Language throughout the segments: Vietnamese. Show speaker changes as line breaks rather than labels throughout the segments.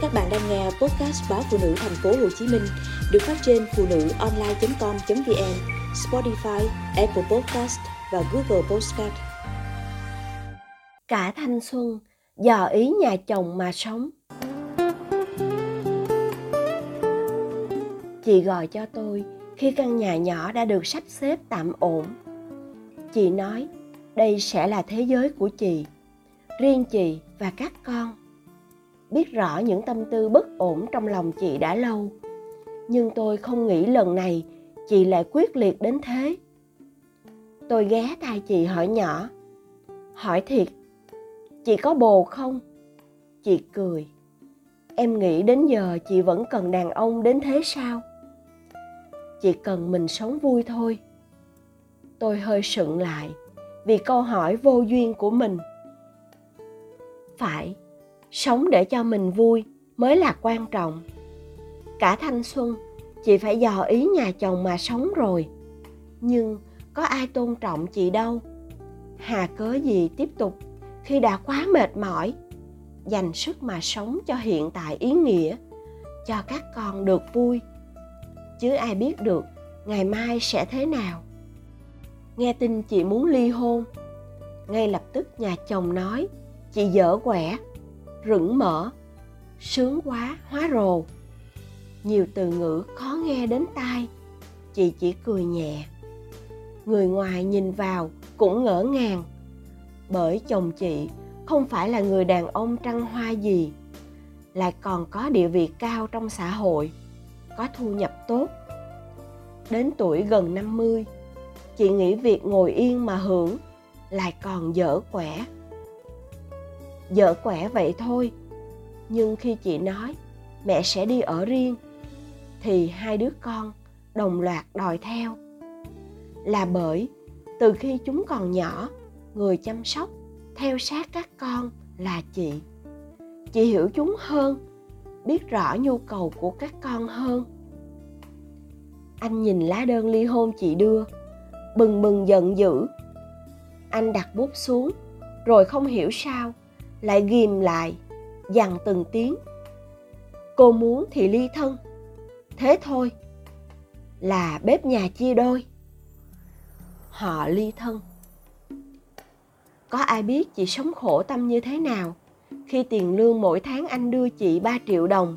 Các bạn đang nghe podcast báo phụ nữ thành phố Hồ Chí Minh được phát trên phụ nữ online.com.vn, Spotify, Apple Podcast và Google Podcast.
Cả thanh xuân, dò ý nhà chồng mà sống. Chị gọi cho tôi khi căn nhà nhỏ đã được sắp xếp tạm ổn. Chị nói đây sẽ là thế giới của chị, riêng chị và các con biết rõ những tâm tư bất ổn trong lòng chị đã lâu. Nhưng tôi không nghĩ lần này chị lại quyết liệt đến thế. Tôi ghé tai chị hỏi nhỏ. Hỏi thiệt, chị có bồ không? Chị cười. Em nghĩ đến giờ chị vẫn cần đàn ông đến thế sao? Chị cần mình sống vui thôi. Tôi hơi sững lại vì câu hỏi vô duyên của mình. Phải sống để cho mình vui mới là quan trọng. Cả thanh xuân, chị phải dò ý nhà chồng mà sống rồi. Nhưng có ai tôn trọng chị đâu. Hà cớ gì tiếp tục khi đã quá mệt mỏi, dành sức mà sống cho hiện tại ý nghĩa, cho các con được vui. Chứ ai biết được ngày mai sẽ thế nào. Nghe tin chị muốn ly hôn, ngay lập tức nhà chồng nói, chị dở quẻ rửng mở, sướng quá, hóa rồ. Nhiều từ ngữ khó nghe đến tai, chị chỉ cười nhẹ. Người ngoài nhìn vào cũng ngỡ ngàng, bởi chồng chị không phải là người đàn ông trăng hoa gì, lại còn có địa vị cao trong xã hội, có thu nhập tốt. Đến tuổi gần 50 chị nghĩ việc ngồi yên mà hưởng lại còn dở quẻ dở quẻ vậy thôi. Nhưng khi chị nói, mẹ sẽ đi ở riêng, thì hai đứa con đồng loạt đòi theo. Là bởi, từ khi chúng còn nhỏ, người chăm sóc, theo sát các con là chị. Chị hiểu chúng hơn, biết rõ nhu cầu của các con hơn. Anh nhìn lá đơn ly hôn chị đưa, bừng bừng giận dữ. Anh đặt bút xuống, rồi không hiểu sao lại ghim lại, dằn từng tiếng. Cô muốn thì ly thân. Thế thôi. Là bếp nhà chia đôi. Họ ly thân. Có ai biết chị sống khổ tâm như thế nào khi tiền lương mỗi tháng anh đưa chị 3 triệu đồng?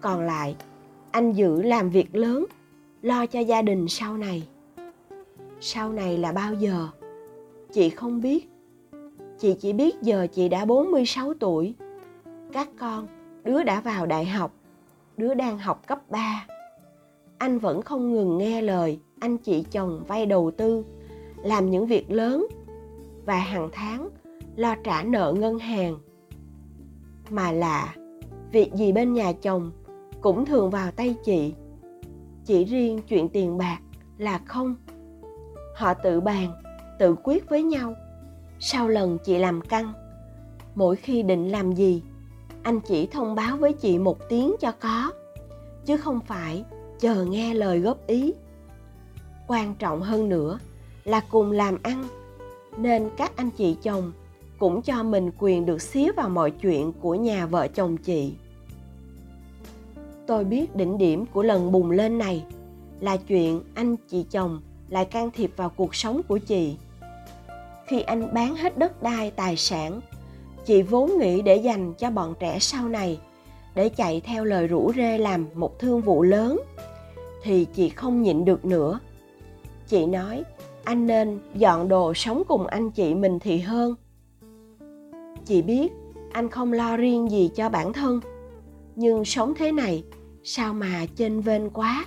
Còn lại, anh giữ làm việc lớn, lo cho gia đình sau này. Sau này là bao giờ? Chị không biết. Chị chỉ biết giờ chị đã 46 tuổi. Các con, đứa đã vào đại học, đứa đang học cấp 3. Anh vẫn không ngừng nghe lời anh chị chồng vay đầu tư, làm những việc lớn và hàng tháng lo trả nợ ngân hàng. Mà lạ, việc gì bên nhà chồng cũng thường vào tay chị. Chỉ riêng chuyện tiền bạc là không. Họ tự bàn, tự quyết với nhau sau lần chị làm căng, mỗi khi định làm gì, anh chỉ thông báo với chị một tiếng cho có, chứ không phải chờ nghe lời góp ý. Quan trọng hơn nữa là cùng làm ăn, nên các anh chị chồng cũng cho mình quyền được xía vào mọi chuyện của nhà vợ chồng chị. Tôi biết đỉnh điểm của lần bùng lên này là chuyện anh chị chồng lại can thiệp vào cuộc sống của chị khi anh bán hết đất đai tài sản. Chị vốn nghĩ để dành cho bọn trẻ sau này, để chạy theo lời rủ rê làm một thương vụ lớn, thì chị không nhịn được nữa. Chị nói, anh nên dọn đồ sống cùng anh chị mình thì hơn. Chị biết anh không lo riêng gì cho bản thân, nhưng sống thế này sao mà chênh vênh quá?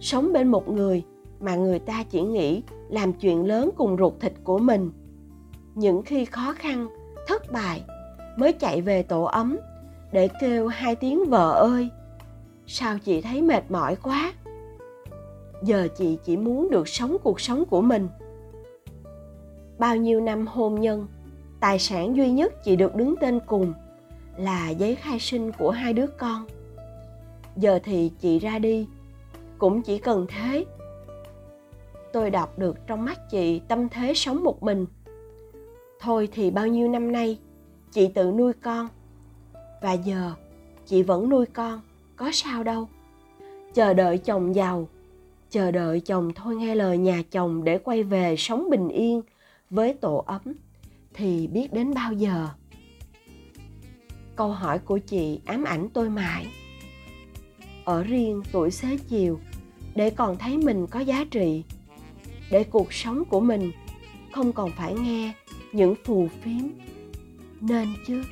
Sống bên một người mà người ta chỉ nghĩ làm chuyện lớn cùng ruột thịt của mình. Những khi khó khăn, thất bại, mới chạy về tổ ấm để kêu hai tiếng vợ ơi. Sao chị thấy mệt mỏi quá? Giờ chị chỉ muốn được sống cuộc sống của mình. Bao nhiêu năm hôn nhân, tài sản duy nhất chị được đứng tên cùng là giấy khai sinh của hai đứa con. Giờ thì chị ra đi, cũng chỉ cần thế tôi đọc được trong mắt chị tâm thế sống một mình. Thôi thì bao nhiêu năm nay, chị tự nuôi con. Và giờ, chị vẫn nuôi con, có sao đâu. Chờ đợi chồng giàu, chờ đợi chồng thôi nghe lời nhà chồng để quay về sống bình yên với tổ ấm, thì biết đến bao giờ. Câu hỏi của chị ám ảnh tôi mãi. Ở riêng tuổi xế chiều, để còn thấy mình có giá trị để cuộc sống của mình không còn phải nghe những phù phiếm. Nên chứ?